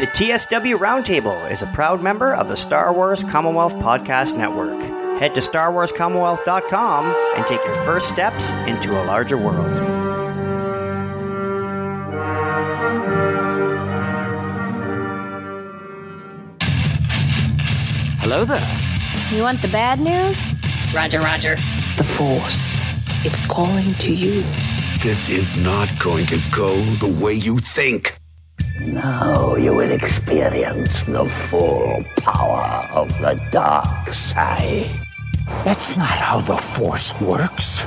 The TSW Roundtable is a proud member of the Star Wars Commonwealth Podcast Network. Head to StarWarsCommonwealth.com and take your first steps into a larger world. Hello there. You want the bad news? Roger, Roger. The Force. It's calling to you. This is not going to go the way you think. Now you will experience the full power of the dark side. That's not how the Force works.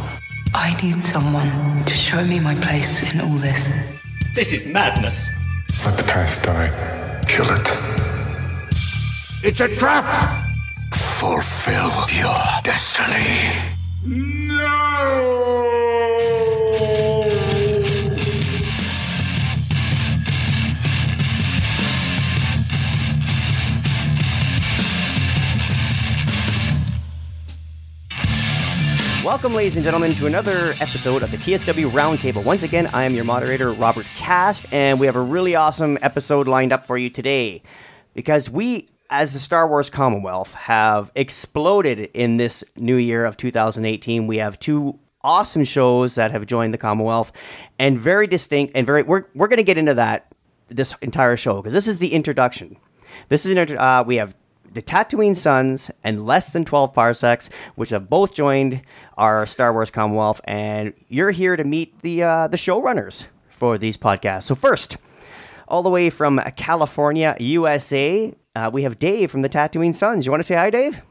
I need someone to show me my place in all this. This is madness. Let the past die. Kill it. It's a trap! Fulfill your destiny. Welcome, ladies and gentlemen, to another episode of the TSW Roundtable. Once again, I am your moderator, Robert Cast, and we have a really awesome episode lined up for you today because we, as the Star Wars Commonwealth, have exploded in this new year of 2018. We have two awesome shows that have joined the Commonwealth and very distinct and very, we're, we're going to get into that this entire show because this is the introduction. This is an, uh, we have the Tatooine Sons and Less Than 12 Parsecs, which have both joined our Star Wars Commonwealth, and you're here to meet the uh, the showrunners for these podcasts. So first, all the way from California, USA, uh, we have Dave from the Tatooine Sons. You want to say hi, Dave?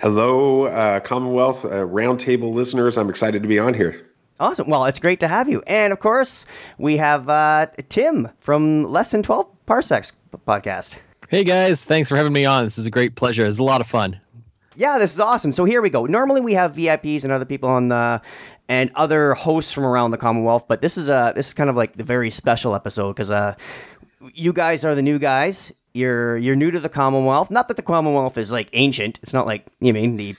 Hello, uh, Commonwealth uh, Roundtable listeners. I'm excited to be on here. Awesome. Well, it's great to have you. And of course, we have uh, Tim from Less Than 12 Parsecs podcast. Hey guys, thanks for having me on. This is a great pleasure. It's a lot of fun. Yeah, this is awesome. So here we go. Normally we have VIPs and other people on the and other hosts from around the Commonwealth, but this is a this is kind of like the very special episode because uh, you guys are the new guys. You're you're new to the Commonwealth. Not that the Commonwealth is like ancient. It's not like you mean the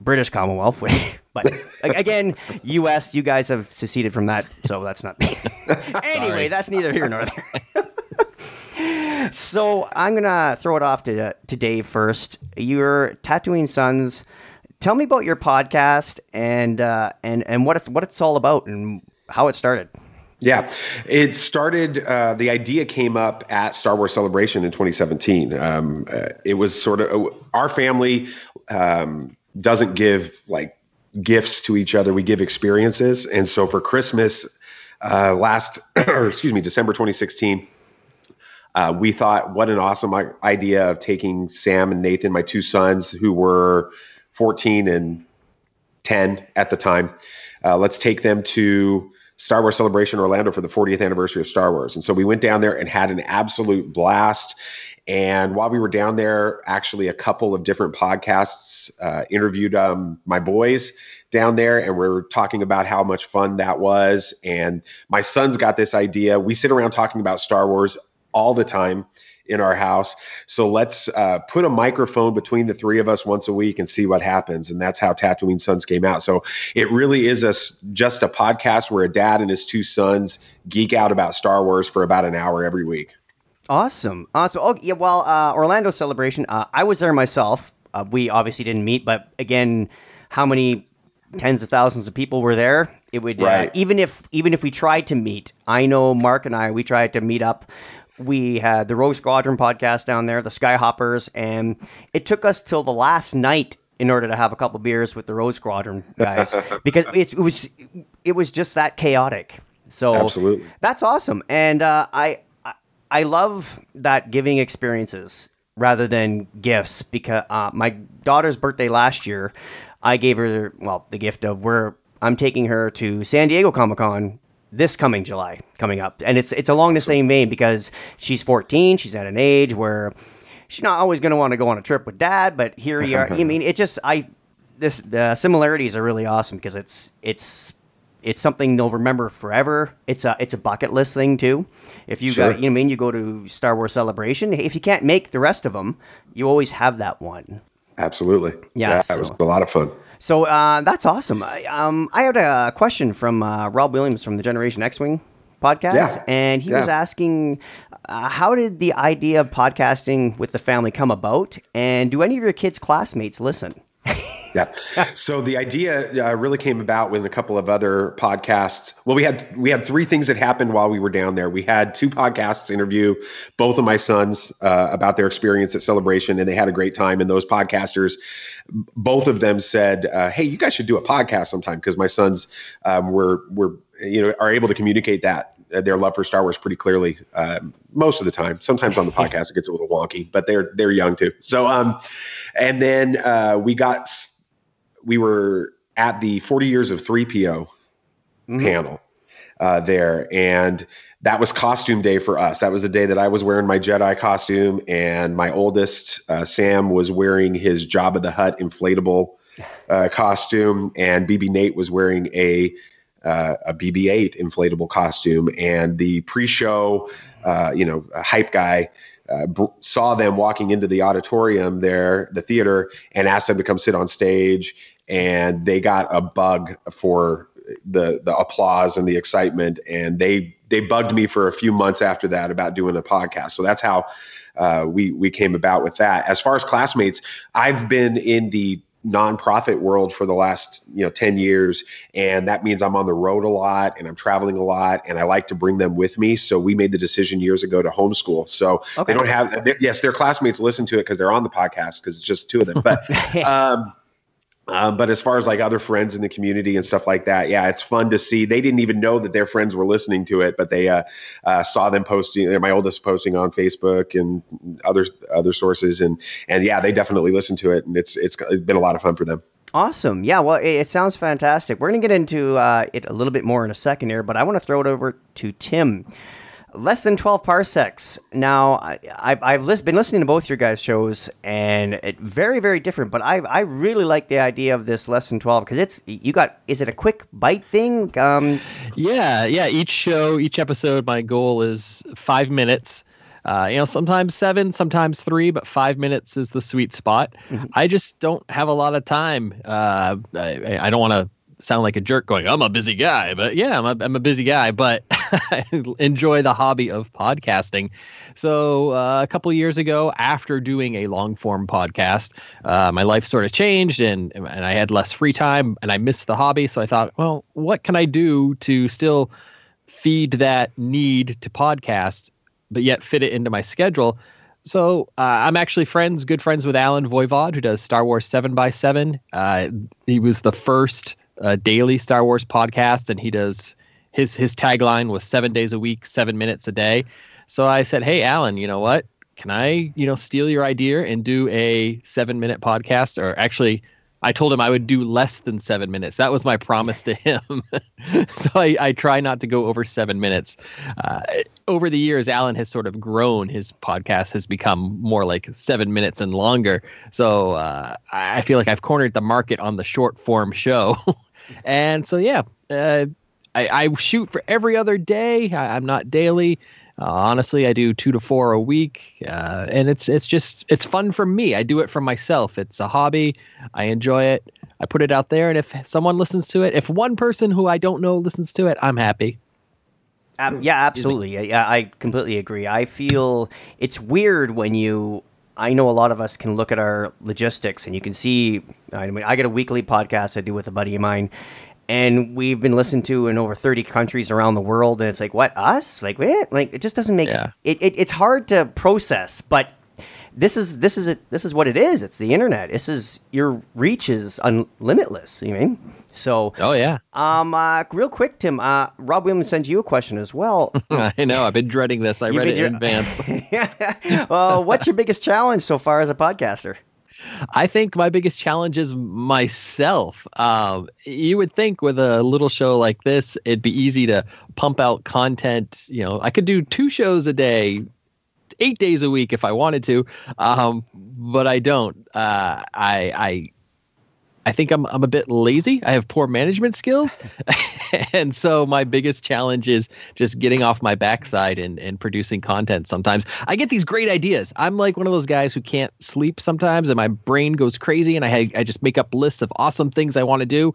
British Commonwealth, but again, U.S. You guys have seceded from that, so that's not. anyway, that's neither here nor there. So I'm gonna throw it off to to Dave first. Your Tatooine Sons. Tell me about your podcast and uh, and and what it's what it's all about and how it started. Yeah, it started. Uh, the idea came up at Star Wars Celebration in 2017. Um, uh, it was sort of uh, our family um, doesn't give like gifts to each other; we give experiences. And so for Christmas uh, last, or excuse me, December 2016, uh, we thought, what an awesome idea of taking Sam and Nathan, my two sons, who were 14 and 10 at the time. Uh, let's take them to Star Wars Celebration Orlando for the 40th anniversary of Star Wars. And so we went down there and had an absolute blast. And while we were down there, actually, a couple of different podcasts uh, interviewed um, my boys down there, and we are talking about how much fun that was. And my sons got this idea. We sit around talking about Star Wars all the time in our house. So let's uh, put a microphone between the three of us once a week and see what happens. And that's how Tatooine Sons came out. So it really is a, just a podcast where a dad and his two sons geek out about Star Wars for about an hour every week. Awesome. Awesome. Oh, yeah, well, uh, Orlando celebration, uh, I was there myself. Uh, we obviously didn't meet, but again, how many tens of thousands of people were there? It would uh, even if even if we tried to meet. I know Mark and I we tried to meet up we had the Rogue Squadron podcast down there, the Skyhoppers, and it took us till the last night in order to have a couple beers with the Rogue Squadron guys because it, it, was it was just that chaotic. So absolutely, that's awesome, and uh, I I love that giving experiences rather than gifts because uh, my daughter's birthday last year, I gave her well the gift of where I'm taking her to San Diego Comic Con this coming July coming up, and it's it's along the same vein because she's 14. She's at an age where she's not always going to want to go on a trip with dad, but here you are. I mean, it just I this the similarities are really awesome because it's it's it's something they'll remember forever. It's a it's a bucket list thing too. If you sure. got you know I mean you go to Star Wars Celebration, if you can't make the rest of them, you always have that one. Absolutely. Yeah, yeah so. that was a lot of fun. So uh, that's awesome. I, um, I had a question from uh, Rob Williams from the Generation X Wing podcast, Yeah. and he was asking, uh, how did the idea of podcasting with the family come about, and do any of your kids' classmates listen? Yeah. So the idea uh, really came about with a couple of other podcasts. Well, we had we had three things that happened while we were down there. We had two podcasts interview both of my sons uh, about their experience at Celebration, and they had a great time. And those podcasters, both of them said, uh, "Hey, you guys should do a podcast sometime," because my sons um, were were you know are able to communicate that uh, their love for Star Wars pretty clearly um, most of the time. Sometimes on the podcast it gets a little wonky, but they're they're young too. So um, and then uh, we got we were at the 40 years of 3PO panel uh, there, and that was costume day for us. That was the day that I was wearing my Jedi costume, and my oldest uh, Sam was wearing his Jabba the Hutt inflatable uh, costume, and BB Nate was wearing a uh, a BB-8 inflatable costume, and the pre-show, uh, you know, hype guy uh, br- saw them walking into the auditorium there, the theater, and asked them to come sit on stage. And they got a bug for the the applause and the excitement, and they they bugged me for a few months after that about doing a podcast. So that's how uh, we we came about with that. As far as classmates, I've been in the nonprofit world for the last you know 10 years and that means i'm on the road a lot and i'm traveling a lot and i like to bring them with me so we made the decision years ago to homeschool so Okay. they don't have yes their classmates listen to it because they're on the podcast because it's just two of them but um um, but as far as like other friends in the community and stuff like that, yeah, it's fun to see. They didn't even know that their friends were listening to it, but they uh, uh, saw them posting. My oldest posting on Facebook and other other sources, and and yeah, they definitely listened to it, and it's it's, been a lot of fun for them. Awesome. Yeah, well, it, it sounds fantastic. We're to get into uh, it a little bit more in a second here, but I want to throw it over to Tim. Less than 12 parsecs. Now, I, lis- been listening to both your guys' shows, and it very, very different, but I, I really like the idea of this less than 12 because it's, you got, is it a quick bite thing? Um, Yeah, yeah. Each show, each episode, my goal is five minutes. Uh, you know, sometimes seven, sometimes three, but five minutes is the sweet spot. I just don't have a lot of time. Uh, I, I don't want to sound like a jerk going, I'm a busy guy, but yeah, I'm a, I'm a busy guy, but enjoy the hobby of podcasting. So uh, a couple years ago, after doing a long form podcast, uh, my life sort of changed and and I had less free time and I missed the hobby. So I thought, well, what can I do to still feed that need to podcast, but yet fit it into my schedule? So uh, I'm actually friends, good friends with Alan Voivod, who does Star Wars Seven by Seven. Uh, he was the first uh, daily Star Wars podcast, and he does his his tagline was seven days a week, seven minutes a day. So I said, "Hey, Alan, you know what? Can I, you know, steal your idea and do a seven minute podcast? Or actually, I told him I would do less than seven minutes. That was my promise to him. so I, I try not to go over seven minutes. Uh, over the years, Alan has sort of grown. His podcast has become more like seven minutes and longer. So uh, I feel like I've cornered the market on the short form show. and so, yeah, uh, I, I shoot for every other day. I, I'm not daily. Uh, honestly, I do two to four a week, uh, and it's it's just it's fun for me. I do it for myself. It's a hobby. I enjoy it. I put it out there, and if someone listens to it, if one person who I don't know listens to it, I'm happy. Ab- yeah, absolutely. Yeah, I completely agree. I feel it's weird when you. I know a lot of us can look at our logistics and you can see. I mean, I get a weekly podcast I do with a buddy of mine, and we've been listened to in over thirty countries around the world. And it's like, what us? Like, what? Like, it just doesn't make. Yeah. s- It, it it's hard to process, but this is this is it. This is what it is. It's the internet. This is your reach is unlimitless. You mean so? Oh yeah, Um, uh, real quick, Tim. Uh, Rob Williams sent you a question as well. I know. I've been dreading this. I You've read it in advance. well, what's your biggest challenge so far as a podcaster? I think my biggest challenge is myself. Um, you would think with a little show like this, it'd be easy to pump out content. You know, I could do two shows a day, eight days a week if I wanted to, um, but I don't. Uh, I I I think I'm I'm a bit lazy. I have poor management skills, and so my biggest challenge is just getting off my backside and and producing content. Sometimes I get these great ideas. I'm like one of those guys who can't sleep sometimes, and my brain goes crazy, and I I just make up lists of awesome things I want to do,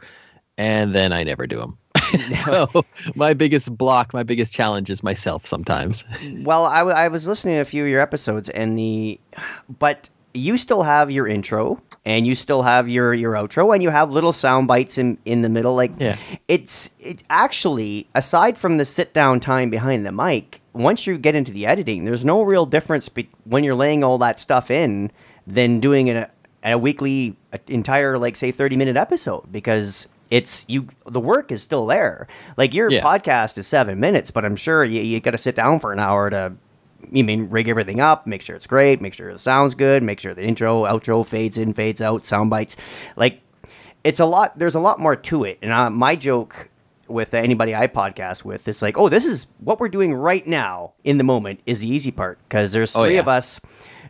and then I never do them. so my biggest block, my biggest challenge is myself sometimes. Well, I, w- I was listening to a few of your episodes, and the but you still have your intro, and you still have your your outro, and you have little sound bites in in the middle. Like, Yeah. it's it actually aside from the sit down time behind the mic. Once you get into the editing, there's no real difference be- when you're laying all that stuff in than doing a, a weekly a entire like say 30 minute episode because it's you the work is still there like your Yeah. podcast is seven minutes but i'm sure you, you got to sit down for an hour to you mean rig everything up make sure it's great make sure the sound's good make sure the intro outro fades in fades out sound bites. Like it's a lot there's a lot more to it. And uh, my joke with anybody i podcast with is like oh this is what we're doing right now in the moment is the easy part. Because there's Oh, three yeah. of us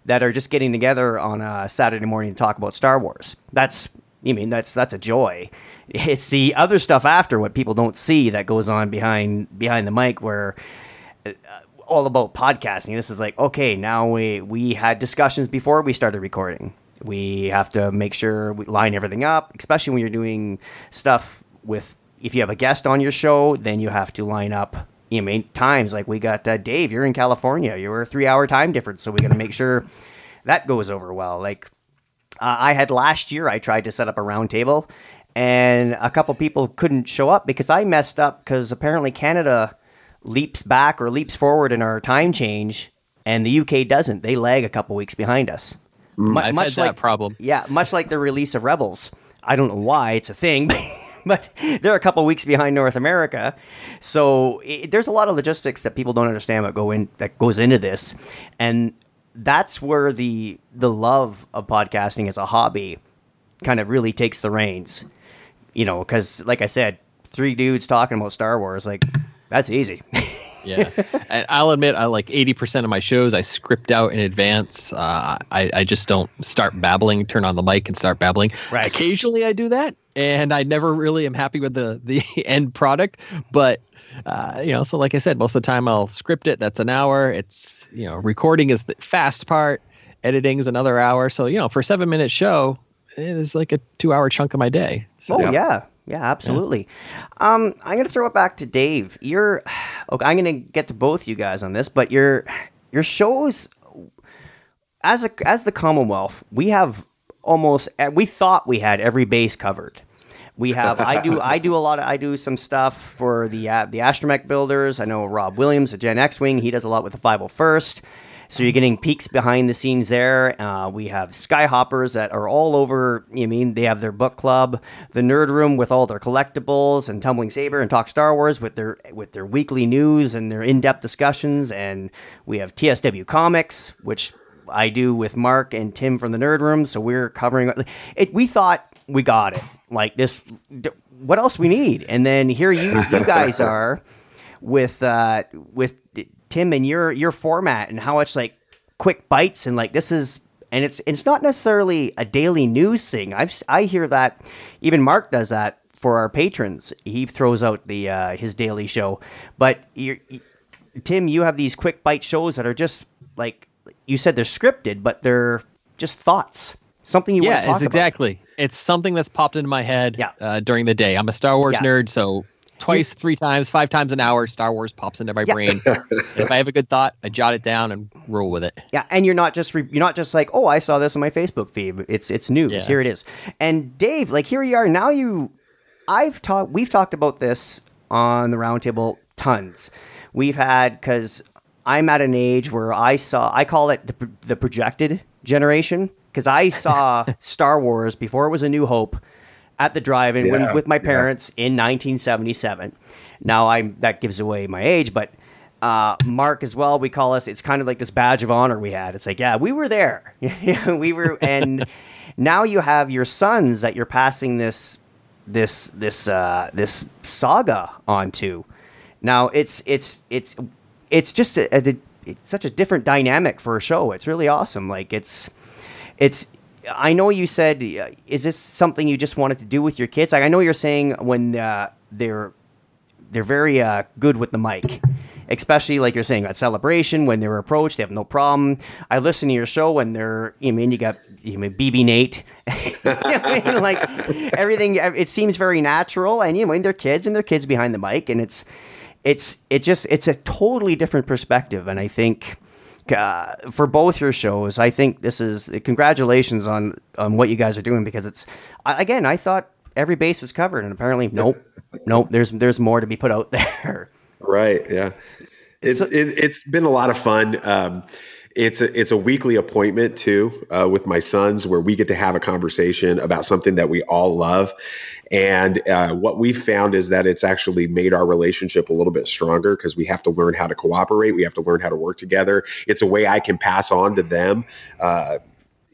that are just getting together on a saturday morning to talk about star wars. That's you mean that's that's a joy. It's the other stuff after what people don't see that goes on behind behind the mic where uh, all about podcasting. This is like, okay, now we we had discussions before we started recording. We have to make sure we line everything up, especially when you're doing stuff with if you have a guest on your show, then you have to line up. You know, times like we got uh, Dave. You're in California. You're a three hour time difference, so we got to make sure that goes over well. Like uh, I had last year, I tried to set up a round table, and a couple people couldn't show up because I messed up because apparently Canada leaps back or leaps forward in our time change, and the UK doesn't. They lag a couple weeks behind us. Mm. Mu- I've had that problem. Yeah, much like the release of Rebels. I don't know why it's a thing, but they're a couple weeks behind North America. So it, there's a lot of logistics that people don't understand what go in that goes into this, and that's where the the love of podcasting as a hobby kind of really takes the reins. You know, because like I said, three dudes talking about Star Wars, like that's easy. yeah. And i'll admit i like 80% of my shows i script out in advance. Uh, I, I just don't start babbling turn on the mic and start babbling. Right. occasionally i do that and i never really am happy with the the end product. But uh, you know so like i said most of the time i'll script it that's an hour. It's you know recording is the fast part editing is another hour. So you know for a seven minute show it is like a two hour chunk of my day. So, Oh yeah, yeah, absolutely. Um, I'm gonna throw it back to Dave. You're okay. I'm gonna get to both you guys on this, but your your shows as a as the Commonwealth, we have almost we thought we had every base covered. We have I do I do a lot of I do some stuff for the uh, the Astromech builders. I know Rob Williams at Gen X Wing. He does a lot with the 501st. So you're getting peeks behind the scenes there. Uh, we have Skyhoppers that are all over. You mean they have their book club, the Nerd Room with all their collectibles, and Tumbling Saber and Talk Star Wars with their with their weekly news and their in-depth discussions. And we have TSW Comics, which I do with Mark and Tim from the Nerd Room. So we're covering it. We thought we got it. Like this, what else we need? And then here you you guys are with uh with Tim and your your format and how much like quick bites and like this is and it's it's not necessarily a daily news thing. I've I hear that even Mark does that for our patrons. He throws out the uh, his daily show, but you're, y Tim, you have these quick bite shows that are just like you said they're scripted, but they're just thoughts. Something you want yeah to talk it's about. exactly it's something that's popped into my head Yeah. uh, during the day i'm a star wars Yeah. nerd so twice three times five times an hour star wars pops into my Yeah. brain if i have a good thought i jot it down and roll with it Yeah, and you're not just re- you're not just like, oh, I saw this on my Facebook feed. It's it's news. Yeah. Here it is. And Dave, like here you are now. You, I've talked. We've talked about this on the roundtable tons. We've had because I'm at an age where I saw. I call it the the projected generation because I saw Star Wars before it was A New Hope at the drive-in Yeah, with my yeah. parents in 1977. Now I'm that gives away my age, but uh, Mark as well. We call us. It's kind of like this badge of honor we had. It's like, yeah, we were there. we were, and now you have your sons that you're passing this this this uh, this saga onto. Now it's it's it's it's just a, a, it's such a different dynamic for a show. It's really awesome. Like it's it's I know you said uh, is this something you just wanted to do with your kids? Like I know you're saying when uh, they're they're very uh, good with the mic. especially like you're saying at celebration when they're approached, they have no problem. I listen to your show when they're, I mean, you got you mean BB Nate, like everything. It seems very natural, and you know, they're kids and they're kids behind the mic, and it's, it's, it just, it's a totally different perspective, and I think. Uh, for both your shows, I think this is congratulations on on what you guys are doing because it's again I thought every base is covered, and apparently nope, nope. There's there's more to be put out there. Right. Yeah. It's so, it, has been a lot of fun. Um, it's a, it's a weekly appointment too uh, with my sons where we get to have a conversation about something that we all love. And uh, what we found is that it's actually made our relationship a little bit stronger because we have to learn how to cooperate. We have to learn how to work together. It's a way i can pass on to them uh,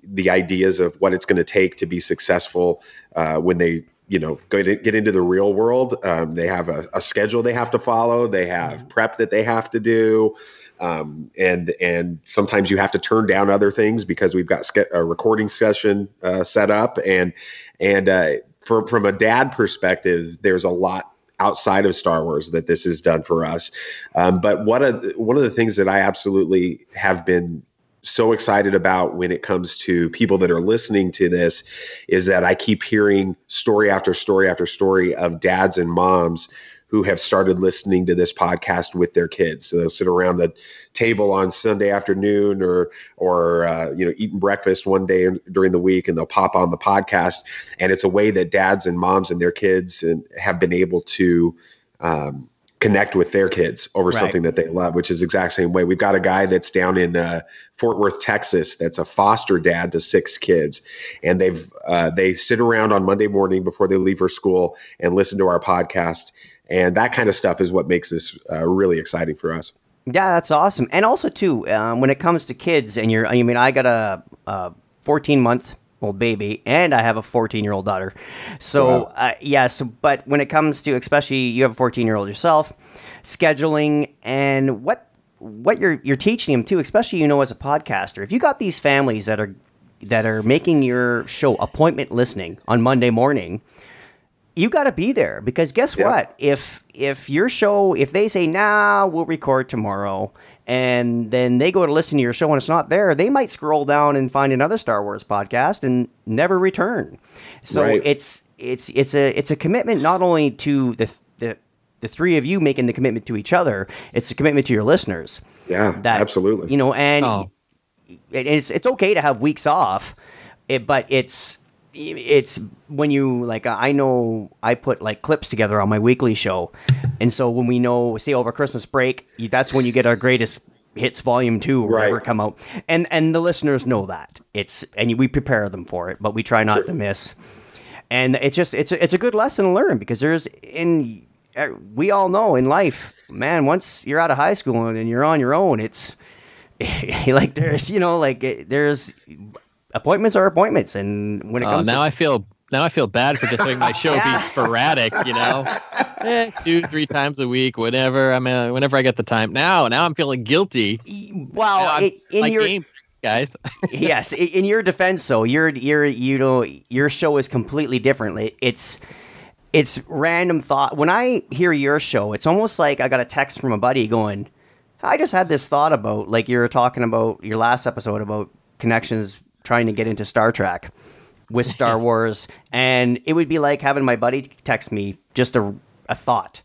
the ideas of what it's going to take to be successful uh, when they you know go to get into the real world. Um, they have a, a, schedule they have to follow. They have mm-hmm. prep that they have to do um, and and sometimes you have to turn down other things because we've got a recording session uh, set up and and uh, from from a dad perspective, there's a lot outside of Star Wars that this has done for us. Um, but one of one of the things that I absolutely have been so excited about when it comes to people that are listening to this is that I keep hearing story after story after story of dads and moms who have started listening to this podcast with their kids. So they'll sit around the table on Sunday afternoon or or uh, you know eating breakfast one day during the week, and they'll pop on the podcast. And it's a way that dads and moms and their kids and have been able to. Um, connect with their kids over right. something that they love, which is the exact same way. We've got a guy that's down in uh, Fort Worth, Texas, that's a foster dad to six kids, and they've uh, they sit around on Monday morning before they leave for school and listen to our podcast, and that kind of stuff is what makes this uh, really exciting for us. Yeah, that's awesome. And also too, um, when it comes to kids, and you're, I mean, I got a, a 14 month old baby, and I have a 14 year old daughter. So wow. uh, yes, yeah, so, but when it comes to, especially you have a 14 year old yourself, scheduling and what what you're you're teaching them too, especially you know as a podcaster, if you got these families that are that are making your show appointment listening on Monday morning you got to be there because guess yeah. what? If if your show, if they say, "Nah, we'll record tomorrow," and then they go to listen to your show and it's not there, they might scroll down and find another Star Wars podcast and never return. So right. it's it's it's a it's a commitment not only to the the the three of you making the commitment to each other, it's a commitment to your listeners. Yeah, that, absolutely. You know, and oh. it's it's okay to have weeks off, it, but it's it's when you like I know I put like clips together on my weekly show, and so when we know say over Christmas break, that's when you get our greatest hits volume two or right. whatever come out, and and the listeners know that it's and we prepare them for it, but we try not sure. to miss. And it's just it's a, it's a good lesson to learn because there's in uh, we all know in life, man. Once you're out of high school and you're on your own, it's like there's you know like there's appointments are appointments, and when it oh, comes now, to- I feel now I feel bad for just letting my show be sporadic, you know, eh, two three times a week, whatever. I mean, whenever I get the time. Now, now I'm feeling guilty. Well, you know, in your game, guys. yes, in your defense, though, your your you know your show is completely different. It's it's random thought. When I hear your show, it's almost like I got a text from a buddy going, "I just had this thought about like you were talking about your last episode about connections trying to get into Star Trek with Star Wars, and it would be like having my buddy text me just a, a thought.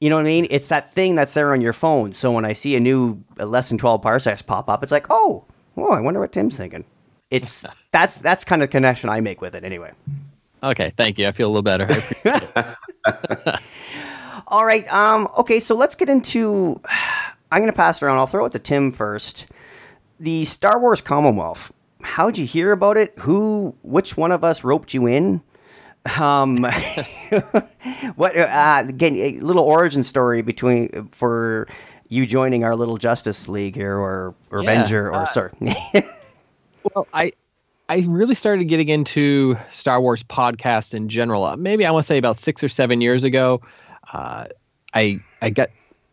You know what I mean? It's that thing that's there on your phone. So when I see a new less than twelve parsecs pop up, it's like, oh, oh, I wonder what Tim's thinking. It's that's that's kind of connection I make with it anyway. Okay, thank you. I feel a little better. All right. Um. Okay. So let's get into. I'm going to pass it around. I'll throw it to Tim first. The Star Wars Commonwealth how'd you hear about it? Who, which one of us roped you in? Um, what? Uh, again, a little origin story between for you joining our little Justice League here, or, or yeah, Avenger, or uh, sorry. well, I I really started getting into Star Wars podcast in general. Uh, maybe I want to say about six or seven years ago. Uh, I I got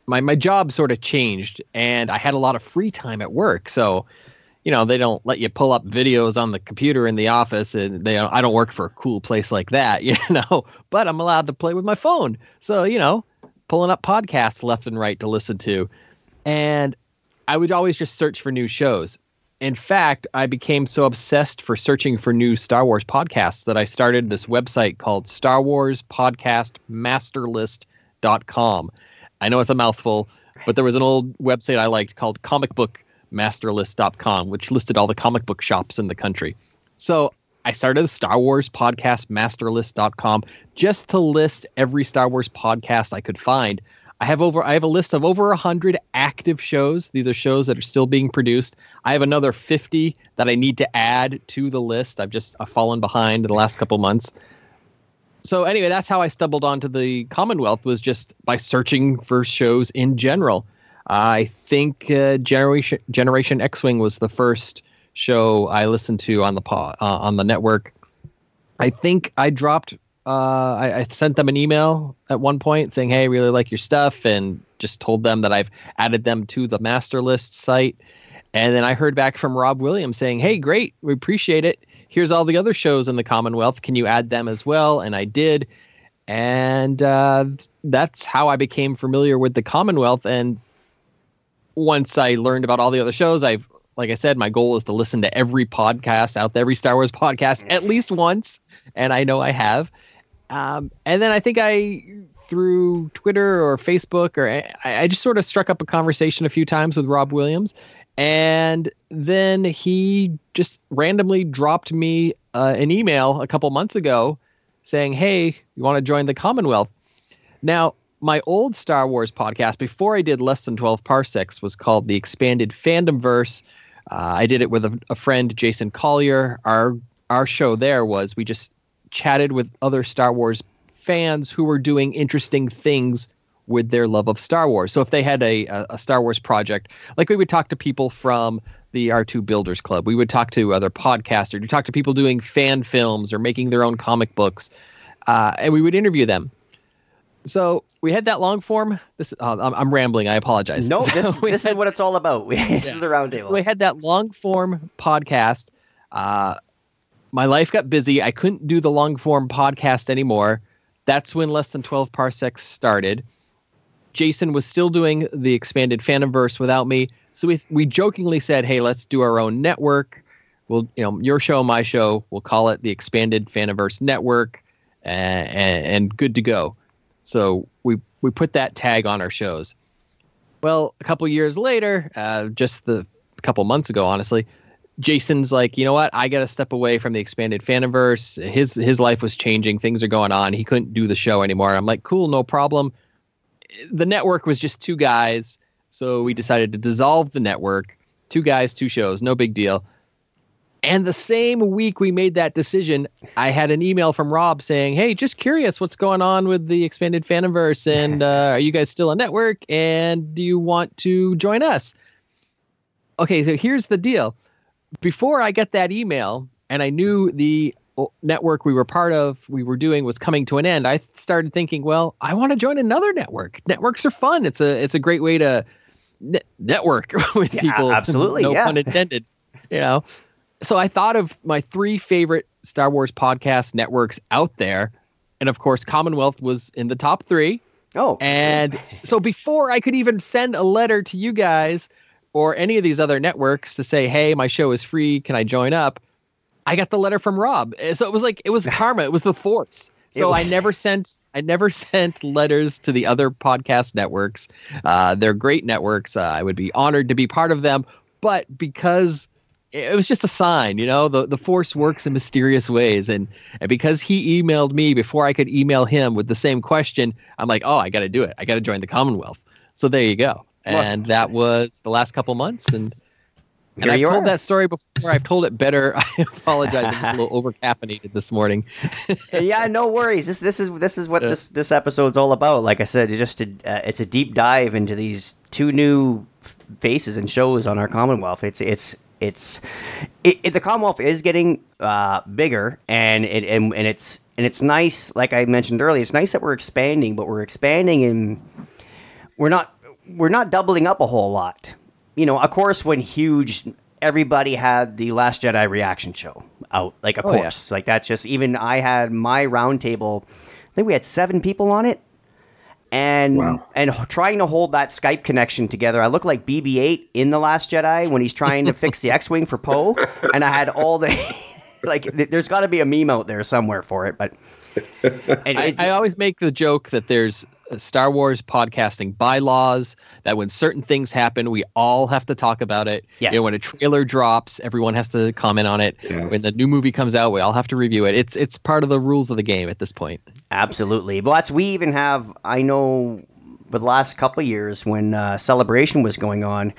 my my job sort of changed, and I had a lot of free time at work. So you know they don't let you pull up videos on the computer in the office and they I don't work for a cool place like that you know but I'm allowed to play with my phone so you know pulling up podcasts left and right to listen to. And I would always just search for new shows. In fact, I became so obsessed for searching for new Star Wars podcasts that I started this website called Star Wars Podcast. I know it's a mouthful, but there was an old website I liked called comicbookmasterlist.com, which listed all the comic book shops in the country. So I started the Star Wars Podcast Masterlist.com just to list every Star Wars podcast I could find. I have over I have a list of over 100 active shows. These are shows that are still being produced. I have another 50 that I need to add to the list. I've just I've fallen behind in the last couple months. So anyway, that's how I stumbled onto the Commonwealth was just by searching for shows in general. I think uh, Generation Generation X-wing was the first show I listened to on the uh, on the network. I think I dropped uh, I, I, sent them an email at one point saying, "Hey, really like your stuff," and just told them that I've added them to the master list site. And then I heard back from Rob Williams saying, "Hey, great, we appreciate it. Here's all the other shows in the Commonwealth. Can you add them as well?" And I did, and uh, that's how I became familiar with the Commonwealth. And once I learned about all the other shows, I've like I said, my goal is to listen to every podcast out there, every Star Wars podcast at least once, and I know I have. Um, and then I think I through Twitter or Facebook or I, I, just sort of struck up a conversation a few times with Rob Williams, and then he just randomly dropped me uh, an email a couple months ago saying, "Hey, you want to join the Commonwealth?" Now, my old Star Wars podcast before I did less than twelve parsecs was called the Expanded Fandom Verse. Uh, I did it with a, a friend, Jason Collier. Our our show there was we just chatted with other Star Wars fans who were doing interesting things with their love of Star Wars. So if they had a, a, Star Wars project, like we would talk to people from the R2 Builders Club, we would talk to other podcasters, we talk to people doing fan films or making their own comic books, uh, and we would interview them. So we had that long form. This uh, I'm, I'm, rambling. I apologize. No, this, this had, is what it's all about. this yeah. is the roundtable. So we had that long form podcast. Uh, my life got busy. I couldn't do the long form podcast anymore. That's when less than 12 parsecs started. Jason was still doing the expanded Fandomverse without me. So we we jokingly said, "Hey, let's do our own network. We'll, you know, your show, my show. We'll call it the Expanded Fandomverse Network, and, and good to go." So we we put that tag on our shows. Well, a couple years later, uh, just the a couple months ago, honestly, Jason's like, you know what? I got to step away from the expanded faniverse. His his life was changing. Things are going on. He couldn't do the show anymore. I'm like, cool, no problem. The network was just two guys, so we decided to dissolve the network. Two guys, two shows, no big deal. And the same week we made that decision, I had an email from Rob saying, "Hey, just curious, what's going on with the expanded faniverse? And uh, are you guys still a network? And do you want to join us?" Okay, so here's the deal before I get that email and I knew the network we were part of, we were doing was coming to an end, I started thinking, well, I want to join another network. Networks are fun. It's a it's a great way to ne- network with yeah, people. Absolutely, no yeah. pun intended. You know, so I thought of my three favorite Star Wars podcast networks out there, and of course, Commonwealth was in the top three. Oh, and so before I could even send a letter to you guys or any of these other networks to say, "Hey, my show is free. Can I join up?" I got the letter from Rob. So it was like it was karma. It was the force. So. I never sent I never sent letters to the other podcast networks. Uh, they're great networks. Uh, I would be honored to be part of them. But because it was just a sign, you know, the, the force works in mysterious ways. And, and because he emailed me before I could email him with the same question, I'm like, oh, I got to do it. I got to join the Commonwealth. So there you go and that was the last couple months. And and I've told are. that story before. I've told it better. I apologize. I'm a little over caffeinated this morning. yeah, no worries. This this is this is what this this episode's all about. Like I said, it's just a, uh, it's a deep dive into these two new faces and shows on our Commonwealth. It's it's it's it, it, the Commonwealth is getting uh, bigger, and it and, and it's and it's nice. Like I mentioned earlier, it's nice that we're expanding, but we're expanding and we're not we're not doubling up a whole lot. You know, of course, when huge, everybody had the Last Jedi reaction show out. Like, of oh, course, yeah. like that's just even I had my roundtable. I think we had seven people on it, and Wow. and trying to hold that Skype connection together. I look like BB-8 in the Last Jedi when he's trying to fix the X-wing for Poe, and I had all the like. th- There's got to be a meme out there somewhere for it, but. And I, it- I always make the joke that there's Star Wars podcasting bylaws that when certain things happen, we all have to talk about it. Yes. You know, when a trailer drops, everyone has to comment on it. Yeah. When the new movie comes out, we all have to review it. It's it's part of the rules of the game at this point. Absolutely. But that's we even have. I know, the last couple of years when uh, celebration was going on,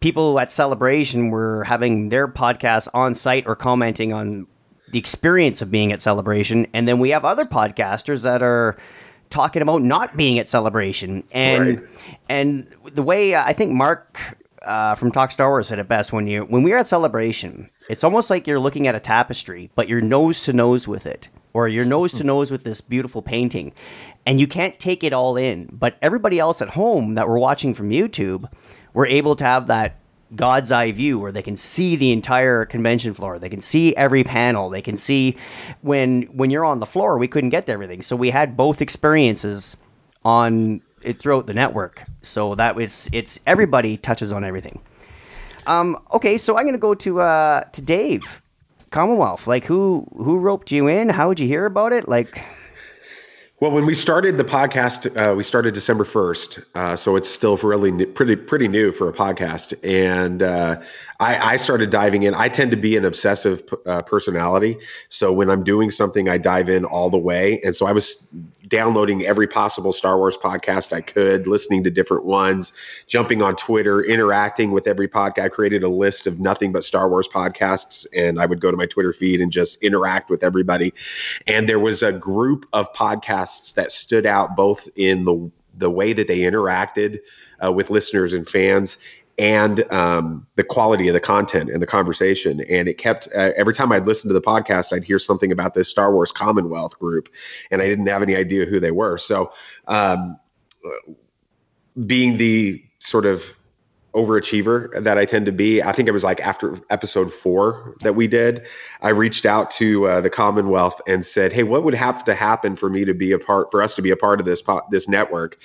people at celebration were having their podcasts on site or commenting on the experience of being at celebration, and then we have other podcasters that are talking about not being at celebration and Right. and the way uh, I think Mark uh, from Talk Star Wars said it best when you when we are at celebration, it's almost like you're looking at a tapestry, but you're nose to nose with it, or you're nose to nose with this beautiful painting, and you can't take it all in. But everybody else at home that we're watching from YouTube, we're able to have that God's eye view where they can see the entire convention floor. They can see every panel. They can see when when you're on the floor, we couldn't get to everything. So we had both experiences on it throughout the network. So that was it's everybody touches on everything. Um, okay, so I'm gonna go to uh, to Dave, Commonwealth. Like who who roped you in? How did you hear about it? Like Well, when we started the podcast, uh, we started December first, uh, so it's still really n- pretty pretty new for a podcast. And uh, I, I started diving in. I tend to be an obsessive uh, personality, so when I'm doing something, I dive in all the way. And so I was downloading every possible Star Wars podcast I could, listening to different ones, jumping on Twitter, interacting with every podcast. I created a list of nothing but Star Wars podcasts, and I would go to my Twitter feed and just interact with everybody. And there was a group of podcasts that stood out both in the the way that they interacted uh, with listeners and fans. And um, the quality of the content and the conversation, and it kept uh, every time I'd listen to the podcast, I'd hear something about this Star Wars Commonwealth group, and I didn't have any idea who they were. So, um, being the sort of overachiever that I tend to be. I think it was like after episode four that we did, I reached out to uh, the Commonwealth and said, "Hey, what would have to happen for me to be a part, for us to be a part of this po- this network?"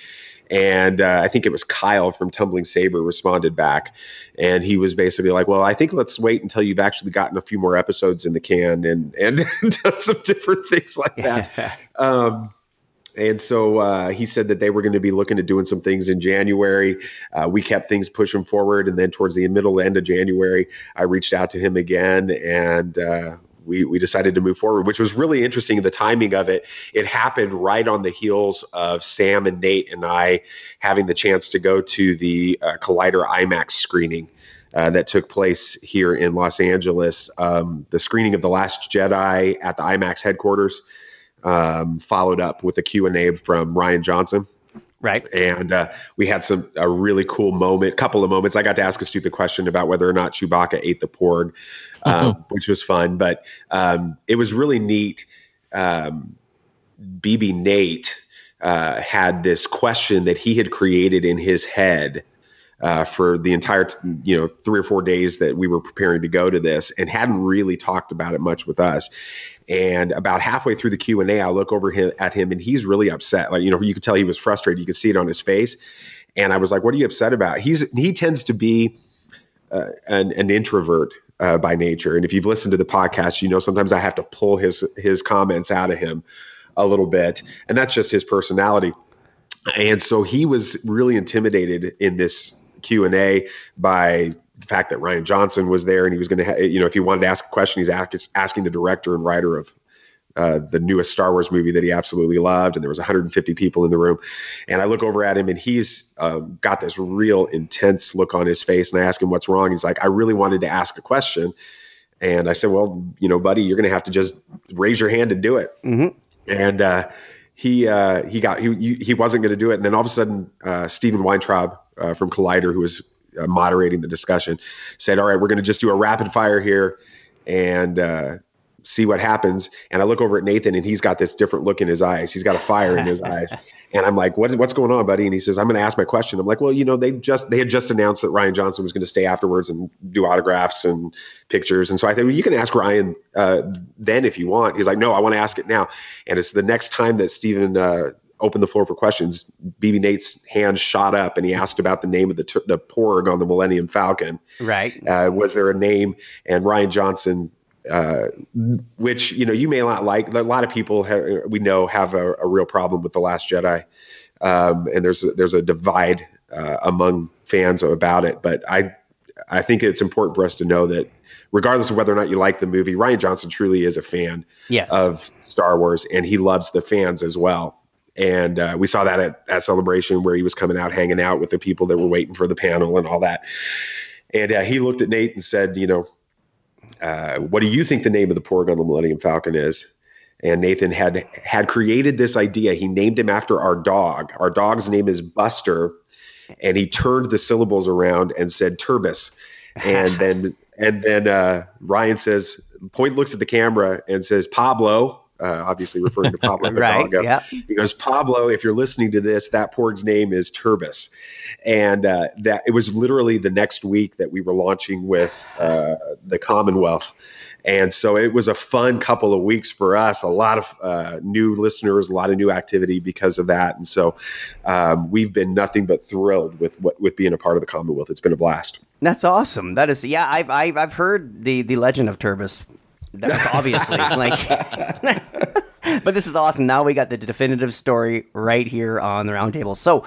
And uh, I think it was Kyle from Tumbling Saber responded back, and he was basically like, "Well, I think let's wait until you've actually gotten a few more episodes in the can and and done some different things like that." um, and so uh, he said that they were going to be looking at doing some things in January. Uh, we kept things pushing forward, and then towards the middle end of January, I reached out to him again, and uh, we we decided to move forward, which was really interesting. The timing of it, it happened right on the heels of Sam and Nate and I having the chance to go to the uh, Collider IMAX screening. Uh, that took place here in Los Angeles. Um, the screening of The Last Jedi at the IMAX headquarters um, followed up with a Q&A from Rian Johnson. Right? And uh, we had some a really cool moment, couple of moments. I got to ask a stupid question about whether or not Chewbacca ate the porg, um, which was fun. But um, it was really neat. Um, BB Nate uh, had this question that he had created in his head uh, for the entire, you know, three or four days that we were preparing to go to this, and hadn't really talked about it much with us. And about halfway through the Q and A, I look over him, at him, and he's really upset. Like you know, you could tell he was frustrated. You could see it on his face. And I was like, "What are you upset about?" He's he tends to be uh, an, an introvert uh, by nature. And if you've listened to the podcast, you know sometimes I have to pull his his comments out of him a little bit, and that's just his personality. And so he was really intimidated in this Q and A by the fact that Rian Johnson was there, and he was going to, ha- you know, if he wanted to ask a question, he's ask, asking the director and writer of uh, the newest Star Wars movie that he absolutely loved, and there was 150 people in the room. And I look over at him, and he's um, got this real intense look on his face. And I ask him what's wrong. He's like, "I really wanted to ask a question." And I said, "Well, you know, buddy, you're going to have to just raise your hand and do it." Mm-hmm. And uh, he uh, he got he he wasn't going to do it. And then all of a sudden, uh, Steven Weintraub uh, from Collider, who was uh, moderating the discussion, said, "All right, we're going to just do a rapid fire here." And uh, see what happens. And I look over at Nathan, and he's got this different look in his eyes. He's got a fire in his eyes. And I'm like, what what's going on, buddy? And he says, I'm going to ask my question. I'm like, well, you know, they just they had just announced that Rian Johnson was going to stay afterwards and do autographs and pictures. And so I think well, you can ask Rian uh, then if you want. He's like, no, I want to ask it now. And it's the next time that Steven uh, opened the floor for questions, BB Nate's hand shot up and he asked about the name of the the Porg on the Millennium Falcon. Right. Uh, was there a name? And Rian Johnson, uh, which you know you may not like. A lot of people have, we know have a, a, real problem with the Last Jedi, um, and there's there's a divide uh, among fans about it. But I I think it's important for us to know that regardless of whether or not you like the movie, Rian Johnson truly is a fan yes. of Star Wars, and he loves the fans as well. And uh, we saw that at, at Celebration where he was coming out, hanging out with the people that were waiting for the panel and all that. And uh, he looked at Nate and said, "You know, uh, what do you think the name of the Porg on the Millennium Falcon is?" And Nathan had had created this idea. He named him after our dog. Our dog's name is Buster, and he turned the syllables around and said Turbis. And then and then uh, Rian says, Point looks at the camera and says, Pablo, uh, obviously referring to Pablo. right. Yeah. He goes, Pablo, if you're listening to this, that porg's name is Turbis. And uh, that it was literally the next week that we were launching with uh, the Commonwealth. And so it was a fun couple of weeks for us, a lot of uh, new listeners, a lot of new activity because of that. And so um, we've been nothing but thrilled with what, with being a part of the Commonwealth. It's been a blast. That's awesome. That is, yeah, I've, I've, I've heard the, the legend of Turbis obviously like but this is awesome. Now we got the definitive story right here on the roundtable. So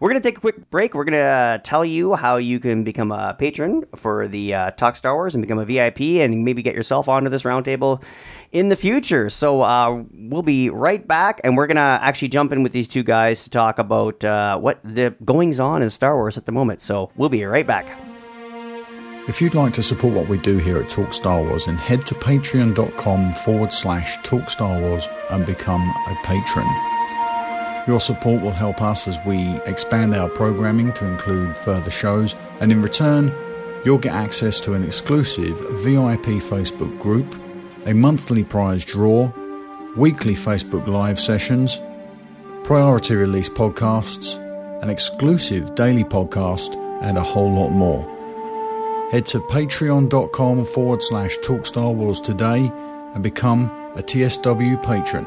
we're to take a quick break. We're to uh, tell you how you can become a patron for the uh, talk star wars and become a vip and maybe get yourself onto this roundtable in the future. So uh, we'll be right back and we're to actually jump in with these two guys to talk about uh, what the goings on in star wars at the moment. So we'll be right back if you'd like to support what we do here at Talk Star Wars, then head to patreon.com forward slash Talk Star Wars and become a patron. Your support will help us as we expand our programming to include further shows, and in return, you'll get access to an exclusive VIP Facebook group, a monthly prize draw, weekly Facebook Live sessions, priority release podcasts, an exclusive daily podcast, and a whole lot more. Head to patreon.com forward slash talk Star Wars today and become a TSW patron.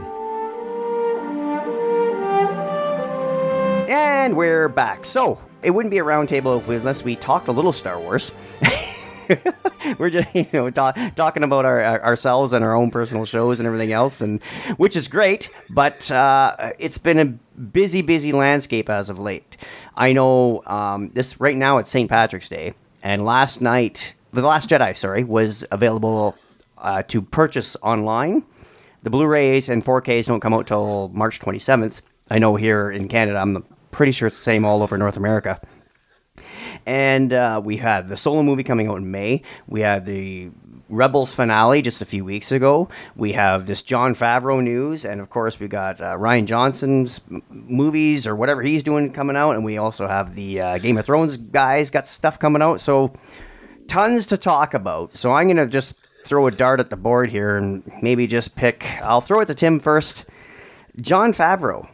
And we're back. So, it wouldn't be a roundtable unless we talked a little Star Wars. we're just you know ta- talking about our, our, ourselves and our own personal shows and everything else and which is great but uh, it's been a busy busy landscape as of late i know um, this right now it's st patrick's day and last night, The Last Jedi, sorry, was available uh, to purchase online. The Blu-rays and 4Ks don't come out till March 27th. I know here in Canada, I'm pretty sure it's the same all over North America. And uh, we had the solo movie coming out in May. We had the Rebels finale just a few weeks ago. We have this Jon Favreau news, and of course we got uh, Rian Johnson's movies or whatever he's doing coming out, and we also have the uh, Game of Thrones guys got stuff coming out. So tons to talk about. So I'm gonna just throw a dart at the board here and maybe just pick. I'll throw it to Tim first. Jon Favreau.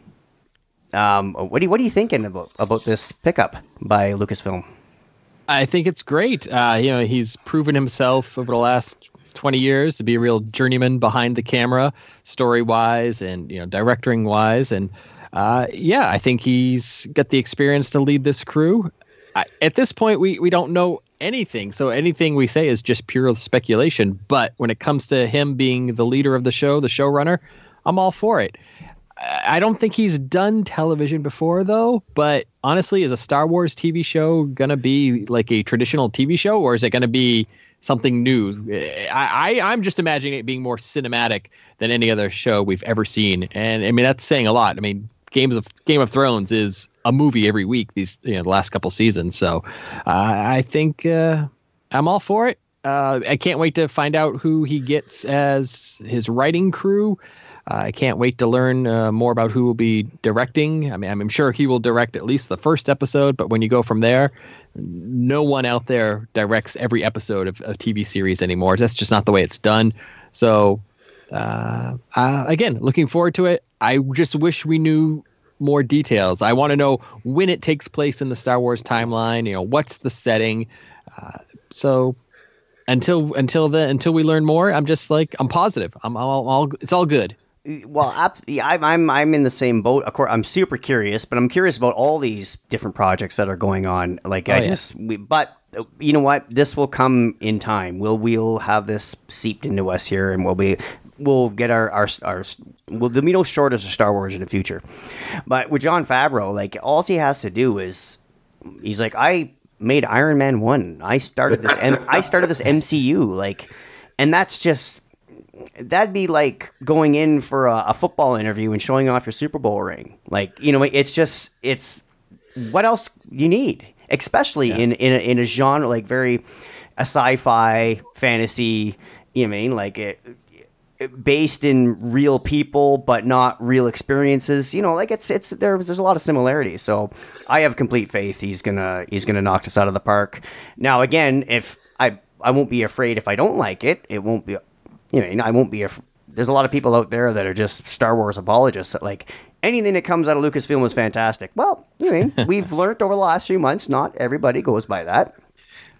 Um, what do you, what are you thinking about about this pickup by Lucasfilm? I think it's great. Uh, you know, he's proven himself over the last 20 years to be a real journeyman behind the camera, story wise and you know directing wise, and uh, yeah, I think he's got the experience to lead this crew. I, at this point, we we don't know anything, so anything we say is just pure speculation. But when it comes to him being the leader of the show, the showrunner, I'm all for it. I don't think he's done television before though, but honestly, is a Star Wars TV show gonna be like a traditional TV show, or is it gonna be something new? I, I am just imagining it being more cinematic than any other show we've ever seen, and I mean that's saying a lot. I mean, Games of Game of Thrones is a movie every week these you know the last couple seasons, so uh, I think uh, I'm all for it. Uh, I can't wait to find out who he gets as his writing crew. I can't wait to learn uh, more about who will be directing. I mean, I'm sure he will direct at least the first episode, but when you go from there, no one out there directs every episode of a TV series anymore. That's just not the way it's done. So, uh, uh, again, looking forward to it. I just wish we knew more details. I want to know when it takes place in the Star Wars timeline. You know, what's the setting. Uh, so until until the until we learn more, I'm just like I'm positive. I'm all, all it's all good well, I'm, I'm I'm in the same boat. Of course, I'm super curious, but I'm curious about all these different projects that are going on. Like Oh, I yeah. just, we, but uh, you know what? This will come in time. We'll we'll have this seeped into us here, and we'll be we'll get our our our we'll be no short as a Star Wars in the future. But with Jon Favreau, like all he has to do is he's like I made Iron Man one. I started this. M- I started this MCU. Like, and that's just that'd be like going in for a, a football interview and showing off your Super Bowl ring. Like, you know, it's just it's what else you need, especially in in a, in a genre like very a sci-fi fantasy. You know what I mean like it. it- Based in real people, but not real experiences. You know, like it's it's there. There's a lot of similarities. So I have complete faith he's gonna he's gonna knock us out of the park. Now, again, if I I won't be afraid if I don't like it. It won't be you know, I won't be. A, there's a lot of people out there that are just Star Wars apologists. That like anything that comes out of Lucasfilm is fantastic. Well, you know, we've learned over the last few months, not everybody goes by that.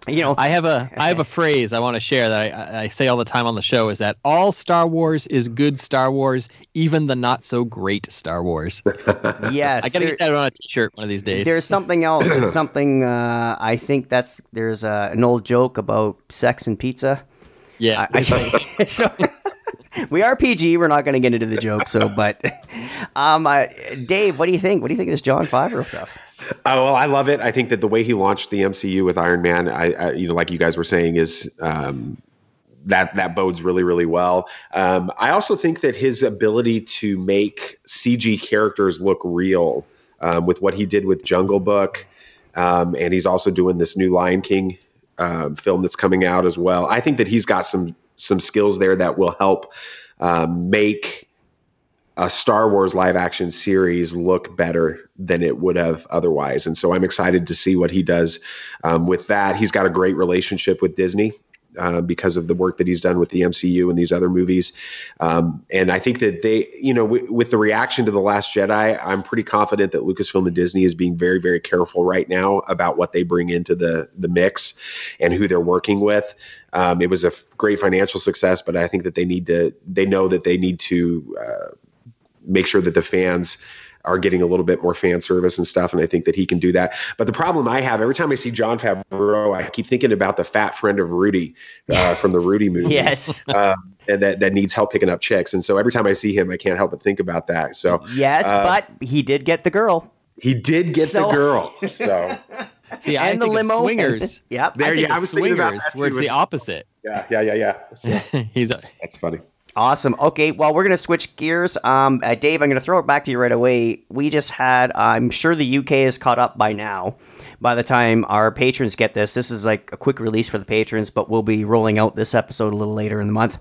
You know, I have a I have a phrase I want to share that I, I say all the time on the show is that all Star Wars is good Star Wars, even the not so great Star Wars. yes, I gotta there- get that on a T-shirt one of these days. There's something else. It's something. Uh, I think that's there's uh, an old joke about sex and pizza. Yeah, I, I, so we are PG. We're not going to get into the joke. So, but um, uh, Dave, what do you think? What do you think of this Jon Favreau stuff? Oh well, I love it. I think that the way he launched the MCU with Iron Man, I, I you know, like you guys were saying, is um, that that bodes really really well. Um, I also think that his ability to make CG characters look real um, with what he did with Jungle Book, um, and he's also doing this new Lion King um, film that's coming out as well. I think that he's got some some skills there that will help um, make a Star Wars live action series look better than it would have otherwise. And so I'm excited to see what he does um, with that. He's got a great relationship with Disney. Uh, because of the work that he's done with the MCU and these other movies, um, and I think that they, you know, w- with the reaction to the Last Jedi, I'm pretty confident that Lucasfilm and Disney is being very, very careful right now about what they bring into the the mix and who they're working with. Um, it was a f- great financial success, but I think that they need to, they know that they need to uh, make sure that the fans are getting a little bit more fan service and stuff. And I think that he can do that. But the problem I have every time I see Jon Favreau, I keep thinking about the fat friend of Rudy uh, from the Rudy movie. Yes. Um, and that, that needs help picking up chicks. And so every time I see him, I can't help but think about that. So Yes, uh, but he did get the girl. he did get So- the girl. So See, I and the think of limo. Swingers. yep. there, I think yeah, I of was thinking about Swingers, that where it's the opposite. yeah, yeah, yeah, yeah. So He's a, that's funny. Awesome. Okay, well, we're going to switch gears. Um, uh, Dave, I'm going to throw it back to you right away. We just had, I'm sure the UK is caught up by now. By the time our patrons get this, this is like a quick release for the patrons, but we'll be rolling out this episode a little later in the month.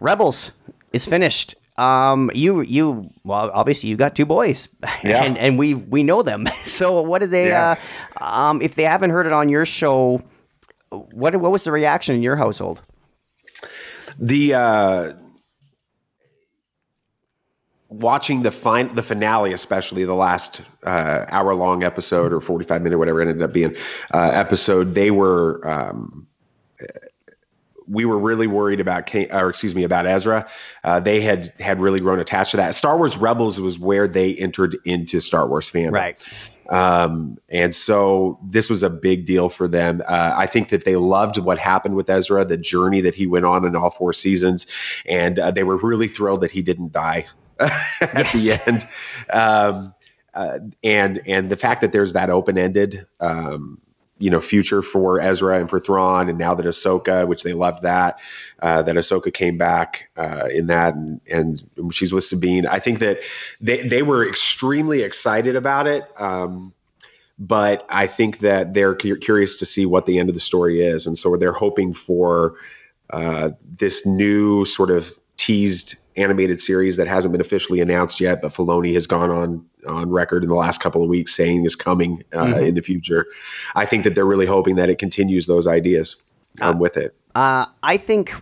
Rebels is finished. Um, you, you, well, obviously you got two boys, Yeah. and and we we know them. so what did they? Yeah. Uh, um, if they haven't heard it on your show, what what was the reaction in your household? the uh watching the fin- the finale especially the last uh hour long episode or 45 minute whatever it ended up being uh episode they were um we were really worried about Cain, or excuse me about Ezra. Uh, they had had really grown attached to that. Star Wars Rebels was where they entered into Star Wars fandom. Right. Um, and so this was a big deal for them. Uh, I think that they loved what happened with Ezra, the journey that he went on in all four seasons, and uh, they were really thrilled that he didn't die at the end. Um, uh, and and the fact that there's that open ended. Um, you know, future for Ezra and for Thrawn, and now that Ahsoka, which they loved that, uh, that Ahsoka came back uh, in that, and and she's with Sabine. I think that they they were extremely excited about it. Um, but I think that they're cu- curious to see what the end of the story is, and so they're hoping for uh, this new sort of teased animated series that hasn't been officially announced yet, but Filoni has gone on on record in the last couple of weeks saying is coming uh, Mhm. in the future. I think that they're really hoping that it continues those ideas um, with it. Uh, I think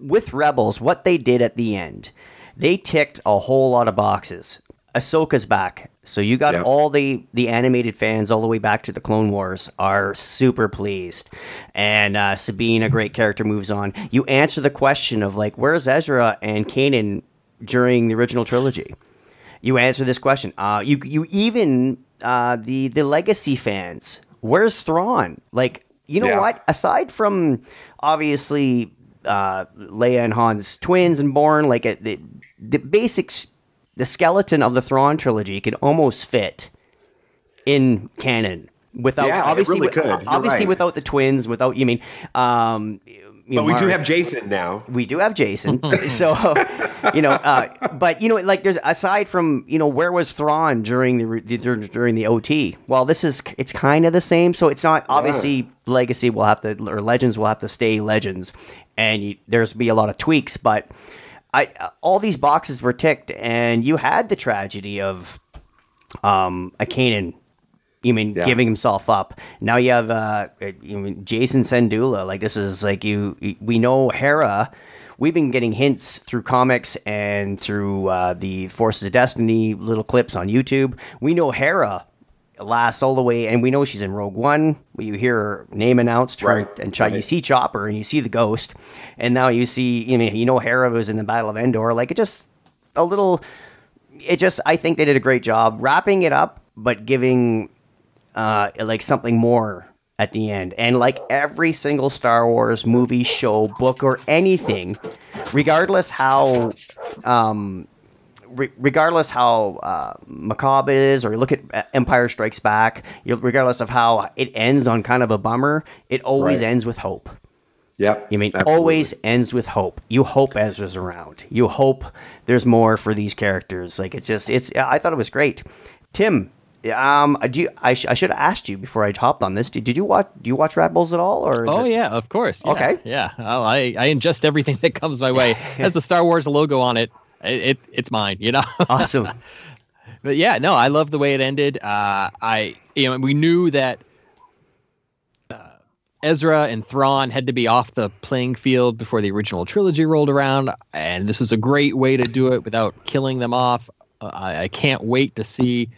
with Rebels, what they did at the end, they ticked a whole lot of boxes. Ahsoka's back, so you got Yeah. all the the animated fans all the way back to the Clone Wars are super pleased, and uh, Sabine, a great character, moves on. You answer the question of like, where's Ezra and Kanan during the original trilogy? You answer this question. Uh, you you even uh, the the legacy fans. Where's Thrawn? Like you know Yeah. what? Aside from obviously uh, Leia and Han's twins and born, like the the basics, the skeleton of the Thrawn trilogy can almost fit in canon without Yeah, it obviously really wi- could. You're obviously right. without the twins without you mean um you But know, we do have Jacen now. we do have Jacen. so, you know, uh, but you know, like there's aside from you know where was Thrawn during the, re- the during the OT. Well, this is it's kind of the same. So it's not obviously Legacy will have to or Legends will have to stay Legends, and you, there's be a lot of tweaks. But I all these boxes were ticked, and you had the tragedy of um a Kanan you mean Yeah. giving himself up? Now you have uh, you mean Jacen Syndulla. Like this is like you. We know Hera. We've been getting hints through comics and through uh, the Forces of Destiny little clips on YouTube. We know Hera lasts all the way, and we know she's in Rogue One. You hear her name announced, her, Right, and Ch- you see Chopper, and you see the Ghost, and now you see. You mean you know Hera was in the Battle of Endor. Like it just a little. It just I think they did a great job wrapping it up, but giving uh, like something more at the end. And like every single Star Wars movie, show, book, or anything, regardless how, um, re- regardless how uh, macabre it is, or you look at uh, Empire Strikes Back, you, regardless of how it ends on kind of a bummer, it always Right. ends with hope. Yep. You mean absolutely. always ends with hope. You hope Ezra's around. You hope there's more for these characters. Like it's just it's. I thought it was great. Tim, um, do you, I, sh- I should have asked you before I hopped on this. Did, did you watch? Do you watch Rebels at all? Or is Oh it- yeah, of course. Yeah, Okay. Yeah. Oh, I I ingest everything that comes my way. Has the Star Wars logo on it. It, it it's mine. You know. awesome. but yeah, no, I love the way it ended. Uh, I you know we knew that uh, Ezra and Thrawn had to be off the playing field before the original trilogy rolled around, and this was a great way to do it without killing them off. Uh, I, I can't wait to see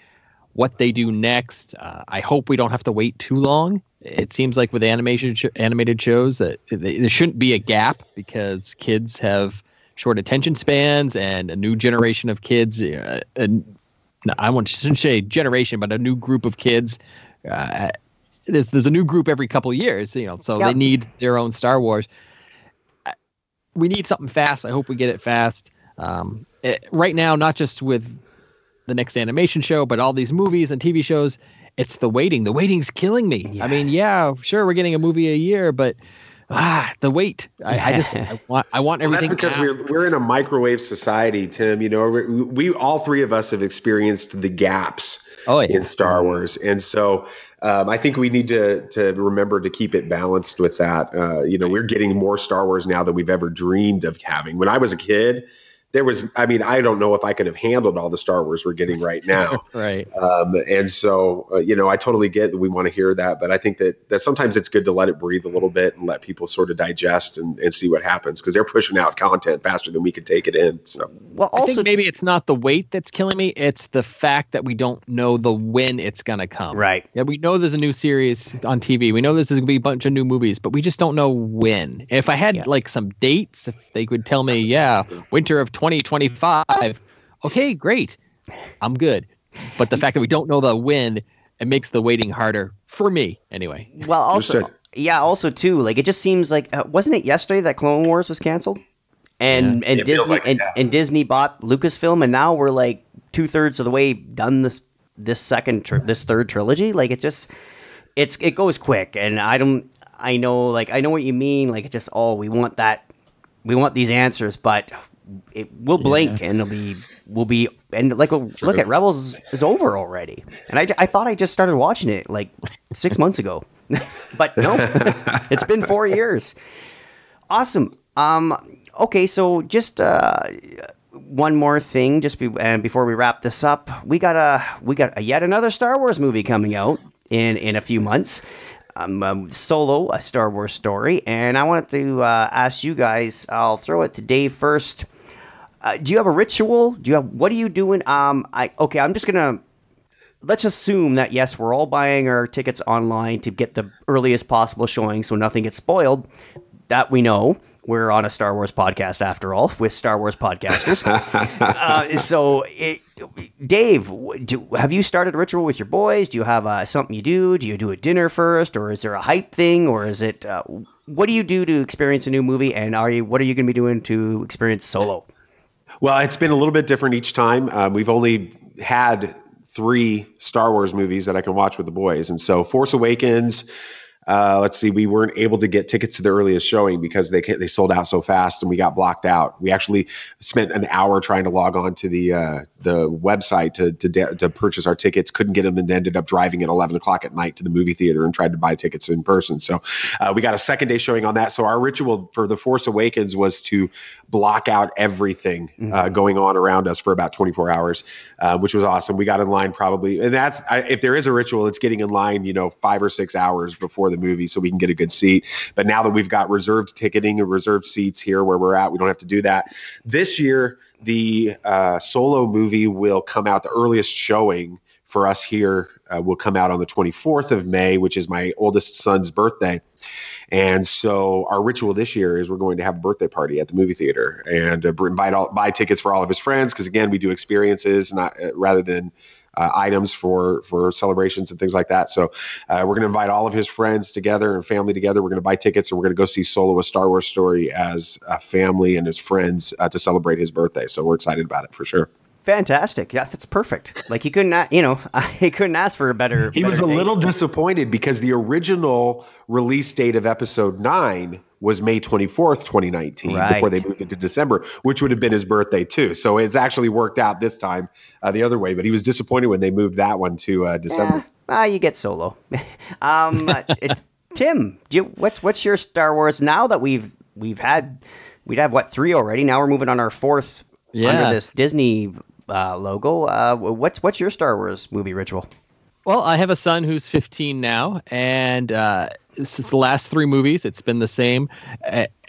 what they do next. Uh, I hope we don't have to wait too long. It seems like with animation sh- animated shows that there shouldn't be a gap because kids have short attention spans and a new generation of kids. Uh, and I want shouldn't say generation, but a new group of kids. Uh, there's there's a new group every couple years, you know, so Yeah. they need their own Star Wars. Uh, We need something fast. I hope we get it fast. Um, it- right now, not just with the next animation show, but all these movies and TV shows. It's the waiting. The waiting's killing me. I mean, yeah, sure, we're getting a movie a year, but ah, the wait. I, I just I want I want Well, that's everything. because now. we're we're in a microwave society, Tim. You know, we, we all three of us have experienced the gaps Oh, yeah. in Star Wars, and so um, I think we need to to remember to keep it balanced with that. Uh, you know, we're getting more Star Wars now than we've ever dreamed of having. When I was a kid, there was, I mean, I don't know if I could have handled all the Star Wars we're getting right now. right. Um, and so, uh, you know, I totally get that we want to hear that, but I think that that sometimes it's good to let it breathe a little bit and let people sort of digest and, and see what happens because they're pushing out content faster than we can take it in. So, Well, I also think maybe it's not the weight that's killing me. It's the fact that we don't know the when it's gonna come. right. Yeah, we know there's a new series on TV. We know this is gonna be a bunch of new movies, but we just don't know when. If I had Yeah. like some dates, if they could tell me, yeah, winter of 2025, okay, great, I'm good. But the fact that we don't know the when, it makes the waiting harder for me, anyway. Well, also, Understood. yeah, also too, like it just seems like uh, wasn't it yesterday that Clone Wars was canceled, and and It Disney like and, and Disney bought Lucasfilm, and now we're like two thirds of the way done this this second tr- this third trilogy. Like it just it's it goes quick, and I don't I know like I know what you mean. Like it just oh we want that we want these answers, but it will blink and it'll be will be and like look at Rebels is, is over already, and I, I thought I just started watching it like six months ago, but no, it's been four years. Awesome. Um. Okay, so just uh, one more thing, just be, and before we wrap this up, we got a we got a yet another Star Wars movie coming out in in a few months. Um, um, solo, a Star Wars story, and I wanted to uh, ask you guys. I'll throw it to Dave first. Uh, do you have a ritual? Do you have what are you doing? Um, I okay. I'm just gonna let's assume that yes, we're all buying our tickets online to get the earliest possible showing, so nothing gets spoiled. That we know. we're on a Star Wars podcast after all, with Star Wars podcasters. uh, so, it, Dave, do, have you started a ritual with your boys? Do you have uh, something you do? Do you do a dinner first, or is there a hype thing, or is it? Uh, what do you do to experience a new movie, and are you? What are you going to be doing to experience Solo? Well, it's been a little bit different each time. Um, we've only had three Star Wars movies that I can watch with the boys, and so Force Awakens uh, let's see, we weren't able to get tickets to the earliest showing because they they sold out so fast and we got blocked out. We actually spent an hour trying to log on to the uh, the website to to, de- to purchase our tickets. Couldn't get them and ended up driving at eleven o'clock at night to the movie theater and tried to buy tickets in person. So uh, we got a second day showing on that. So our ritual for the Force Awakens was to block out everything uh, mm-hmm. going on around us for about 24 hours, uh, which was awesome. We got in line probably, and that's I, if there is a ritual, it's getting in line, you know, five or six hours before the the movie so we can get a good seat. But now that we've got reserved ticketing and reserved seats here where we're at, we don't have to do that. This year, the uh, solo movie will come out. The earliest showing for us here uh, will come out on the 24th of May, which is my oldest son's birthday. And so our ritual this year is we're going to have a birthday party at the movie theater and uh, all, buy tickets for all of his friends because again we do experiences not uh, rather than uh, items for for celebrations and things like that. So uh, we're going to invite all of his friends together and family together. We're going to buy tickets and we're going to go see Solo: A Star Wars Story as a family and his friends uh, to celebrate his birthday. So we're excited about it for sure. Fantastic. Yeah, that's perfect. Like he couldn't, you know, he couldn't ask for a better. He better was a date. little disappointed because the original release date of episode nine was May 24th, 2019, right. before they moved it to December, which would have been his birthday too. So it's actually worked out this time uh, the other way, but he was disappointed when they moved that one to uh, December. Ah, you get solo. um, it, Tim, you, what's what's your Star Wars now that we've we've had we'd have what three already? Now we're moving on our fourth yeah. under this Disney uh, logo. Uh, what's what's your Star Wars movie ritual? Well, I have a son who's 15 now, and uh, since the last three movies, it's been the same.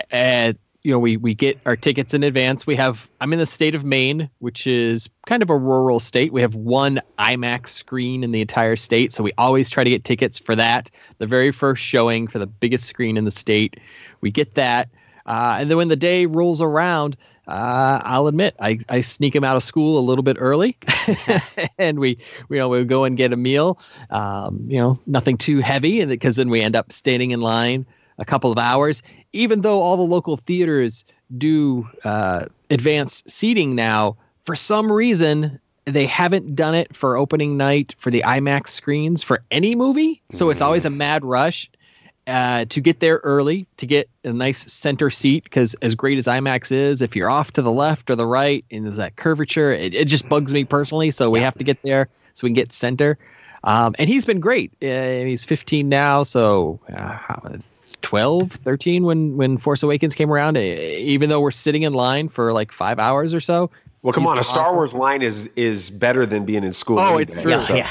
And you know, we we get our tickets in advance. We have I'm in the state of Maine, which is kind of a rural state. We have one IMAX screen in the entire state, so we always try to get tickets for that. The very first showing for the biggest screen in the state, we get that. Uh, and then when the day rolls around, uh, I'll admit I, I sneak him out of school a little bit early, and we you know we go and get a meal. Um, you know, nothing too heavy, and because then we end up standing in line a couple of hours. Even though all the local theaters do uh, advanced seating now, for some reason they haven't done it for opening night for the IMAX screens for any movie. So it's always a mad rush uh, to get there early to get a nice center seat because as great as IMAX is, if you're off to the left or the right and there's that curvature, it, it just bugs me personally. So we have to get there so we can get center. Um, and he's been great. Uh, he's 15 now, so uh, 12, 13 when when Force Awakens came around. Even though we're sitting in line for like five hours or so, well, come on, a Star awesome. Wars line is is better than being in school. Oh, it's true. Yeah,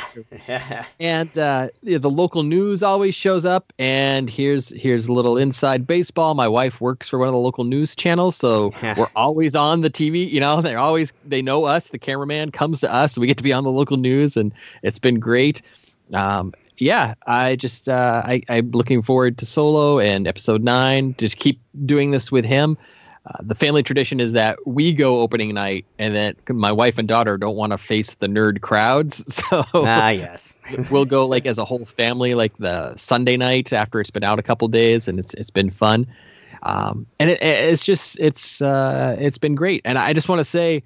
yeah. and uh, yeah, the local news always shows up. And here's here's a little inside baseball. My wife works for one of the local news channels, so we're always on the TV. You know, they're always they know us. The cameraman comes to us. So we get to be on the local news, and it's been great. Um, yeah, I just uh, I, I'm looking forward to Solo and Episode Nine. Just keep doing this with him. Uh, the family tradition is that we go opening night, and that my wife and daughter don't want to face the nerd crowds. So ah, yes, we'll go like as a whole family, like the Sunday night after it's been out a couple days, and it's it's been fun. Um, and it, it's just it's uh, it's been great. And I just want to say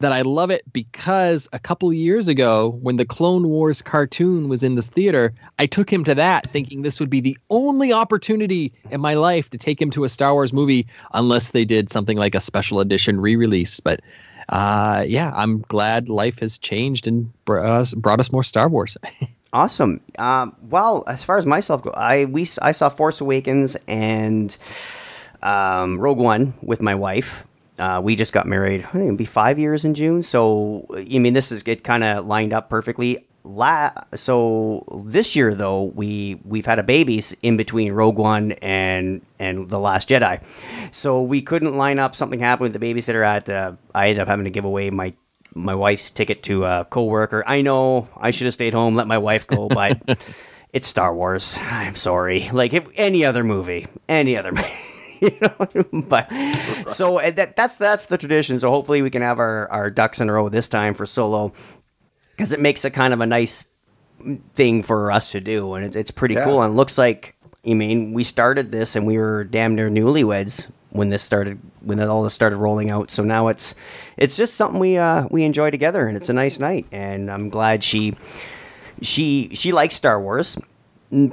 that I love it because a couple years ago, when the Clone Wars cartoon was in the theater, I took him to that thinking this would be the only opportunity in my life to take him to a Star Wars movie, unless they did something like a special edition re release. But uh, yeah, I'm glad life has changed and brought us, brought us more Star Wars. awesome. Um, well, as far as myself go, I we I saw Force Awakens and um, Rogue One with my wife. Uh, we just got married. it'll be five years in June. So I mean, this is it. Kind of lined up perfectly. La- so this year though we we've had a baby in between Rogue One and and the Last Jedi, so we couldn't line up. Something happened with the babysitter. At uh, I ended up having to give away my my wife's ticket to a coworker. I know I should have stayed home, let my wife go, but it's Star Wars. I'm sorry. Like if, any other movie, any other. you know, but so that that's that's the tradition. So hopefully we can have our our ducks in a row this time for solo because it makes it kind of a nice thing for us to do, and it's it's pretty Yeah. cool. And it looks like I mean we started this and we were damn near newlyweds when this started when it all this started rolling out. So now it's it's just something we uh we enjoy together, and it's a nice night. And I'm glad she she she likes Star Wars.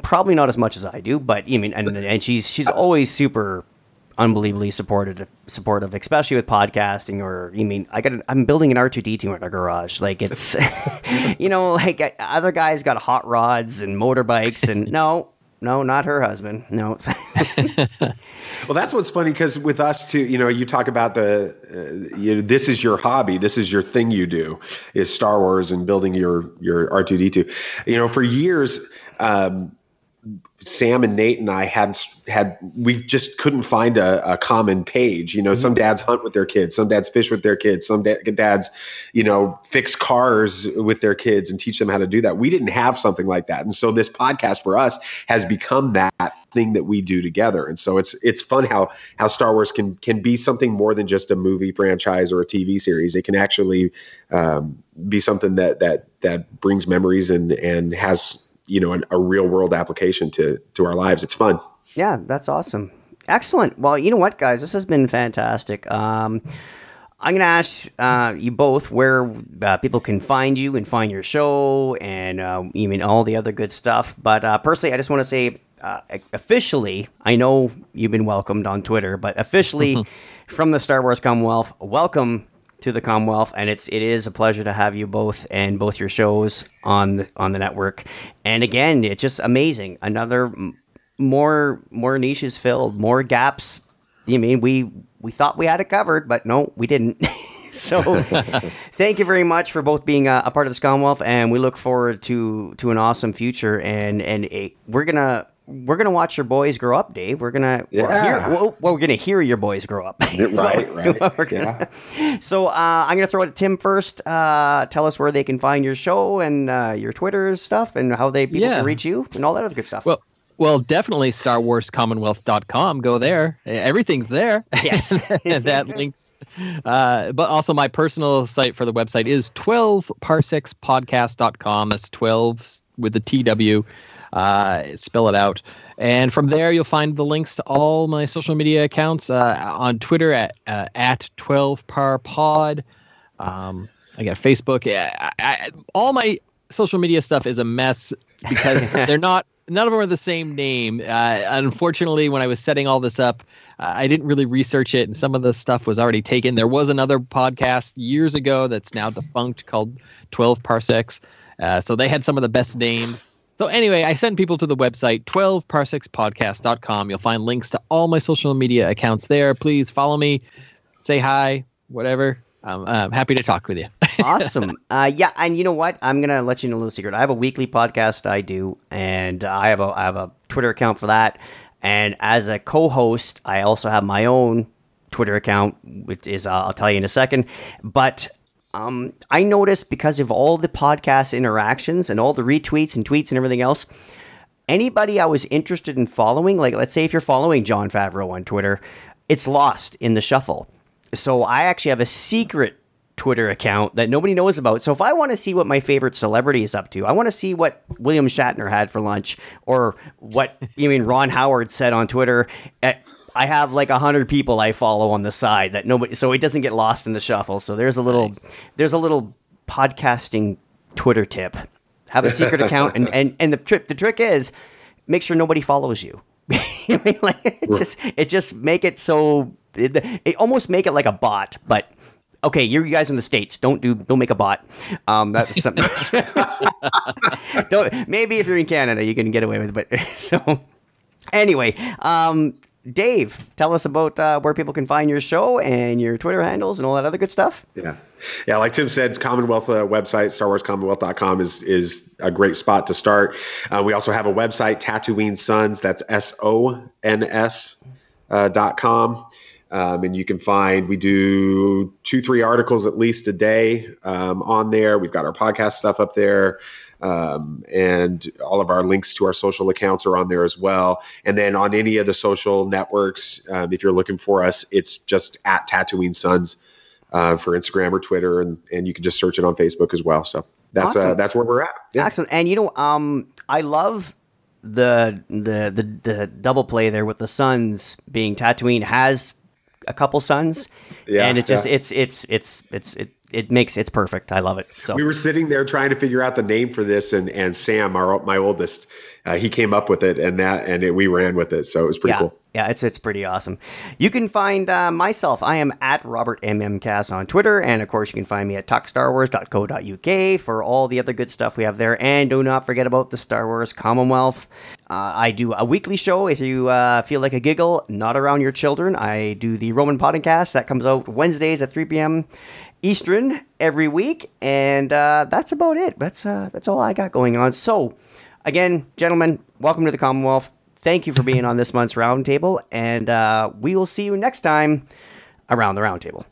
Probably not as much as I do, but I mean, and, and she's she's always super unbelievably supportive, supportive, especially with podcasting. Or you mean, I got I'm building an R two D two in our garage. Like it's, you know, like other guys got hot rods and motorbikes, and no, no, not her husband. No, Well, that's what's funny because with us too, you know, you talk about the, uh, you know, this is your hobby, this is your thing you do, is Star Wars and building your your R two D two. You know, for years, um, Sam and Nate and I had had we just couldn't find a, a common page. You know, some dads hunt with their kids, some dads fish with their kids, some da- dads, you know, fix cars with their kids and teach them how to do that. We didn't have something like that, and so this podcast for us has become that thing that we do together. And so it's it's fun how how Star Wars can can be something more than just a movie franchise or a TV series. It can actually um, be something that that that brings memories and and has you know an, a real world application to to our lives. It's fun. Yeah, that's awesome. Excellent. Well, you know what, guys, this has been fantastic. Um, I'm going to ask uh, you both where uh, people can find you and find your show and uh, you mean all the other good stuff. But uh, personally, I just want to say uh, officially, I know you've been welcomed on Twitter, but officially from the Star Wars Commonwealth, welcome to the Commonwealth, and it's it is a pleasure to have you both and both your shows on the on the network. And again, it's just amazing. Another more more niches filled, more gaps. You mean we we thought we had it covered, but no, we didn't. so, thank you very much for both being a, a part of this Commonwealth, and we look forward to to an awesome future. And and a, we're gonna we're gonna watch your boys grow up, Dave. We're gonna we're Yeah. hear, well, well, we're gonna hear your boys grow up. Right, right. Gonna- So uh, I'm gonna throw it to Tim first. Uh, tell us where they can find your show and uh, your Twitter stuff and how they people Yeah. can reach you and all that other good stuff. Well, well, definitely StarWarsCommonwealth.com. Go there. Everything's there. Yes. that links. Uh, but also, my personal site for the website is 12parsecspodcast.com. That's 12 with the TW. Uh, spell it out. And from there, you'll find the links to all my social media accounts uh, on Twitter at uh, at 12parpod. Um, I got Facebook. I, I, all my social media stuff is a mess because they're not. None of them are the same name. Uh, unfortunately, when I was setting all this up, uh, I didn't really research it, and some of the stuff was already taken. There was another podcast years ago that's now defunct called Twelve Parsecs. Uh, so they had some of the best names. So anyway, I send people to the website 12parsecspodcast.com. You'll find links to all my social media accounts there. Please follow me, say hi, whatever. I'm, I'm happy to talk with you. awesome. Uh, yeah, and you know what? I'm gonna let you know a little secret. I have a weekly podcast I do, and I have a I have a Twitter account for that. And as a co-host, I also have my own Twitter account, which is uh, I'll tell you in a second. But um, I noticed because of all the podcast interactions and all the retweets and tweets and everything else, anybody I was interested in following, like let's say if you're following Jon Favreau on Twitter, it's lost in the shuffle. So I actually have a secret Twitter account that nobody knows about. So if I want to see what my favorite celebrity is up to, I want to see what William Shatner had for lunch or what you mean Ron Howard said on Twitter. eh, I have like a hundred people I follow on the side that nobody, so it doesn't get lost in the shuffle. So there's a little, there's a little podcasting Twitter tip. Have a secret account, and and and the trick, the trick is, make sure nobody follows you. I mean, like, it's just it just make it so it, it almost make it like a bot, but okay, you guys in the states don't do don't make a bot. Um, that's something. don't maybe if you're in Canada you can get away with it, but so anyway, um, Dave, tell us about uh, where people can find your show and your Twitter handles and all that other good stuff. Yeah. Yeah, like Tim said, Commonwealth uh, website, StarWarsCommonwealth.com is is a great spot to start. Uh, we also have a website, Tatooine Sons. That's S O N S uh, dot com. Um, and you can find we do two, three articles at least a day um, on there. We've got our podcast stuff up there. Um, and all of our links to our social accounts are on there as well. And then on any of the social networks, um, if you're looking for us, it's just at Tatooine Sons uh, for Instagram or Twitter, and and you can just search it on Facebook as well. So that's uh, that's where we're at. Yeah. Excellent. And you know, um, I love the the the the double play there with the sons being Tatooine has a couple sons, Yeah, and it just yeah. it's it's it's it's it it makes it's perfect. I love it. So we were sitting there trying to figure out the name for this, and and Sam, our my oldest, uh, he came up with it, and that and it, we ran with it, so it was pretty yeah, cool. yeah, it's it's pretty awesome. You can find uh, myself. I am at Robert MMCast on Twitter, and of course, you can find me at talkstarwars.co.uk for all the other good stuff we have there. And do not forget about the Star Wars Commonwealth. Uh, I do a weekly show. If you uh, feel like a giggle, not around your children, I do the Roman Podcast that comes out Wednesdays at 3 p.m. Eastern every week, and uh, that's about it. That's uh, that's all I got going on. So, again, gentlemen, welcome to the Commonwealth. Thank you for being on this month's roundtable, and uh, we will see you next time around the roundtable.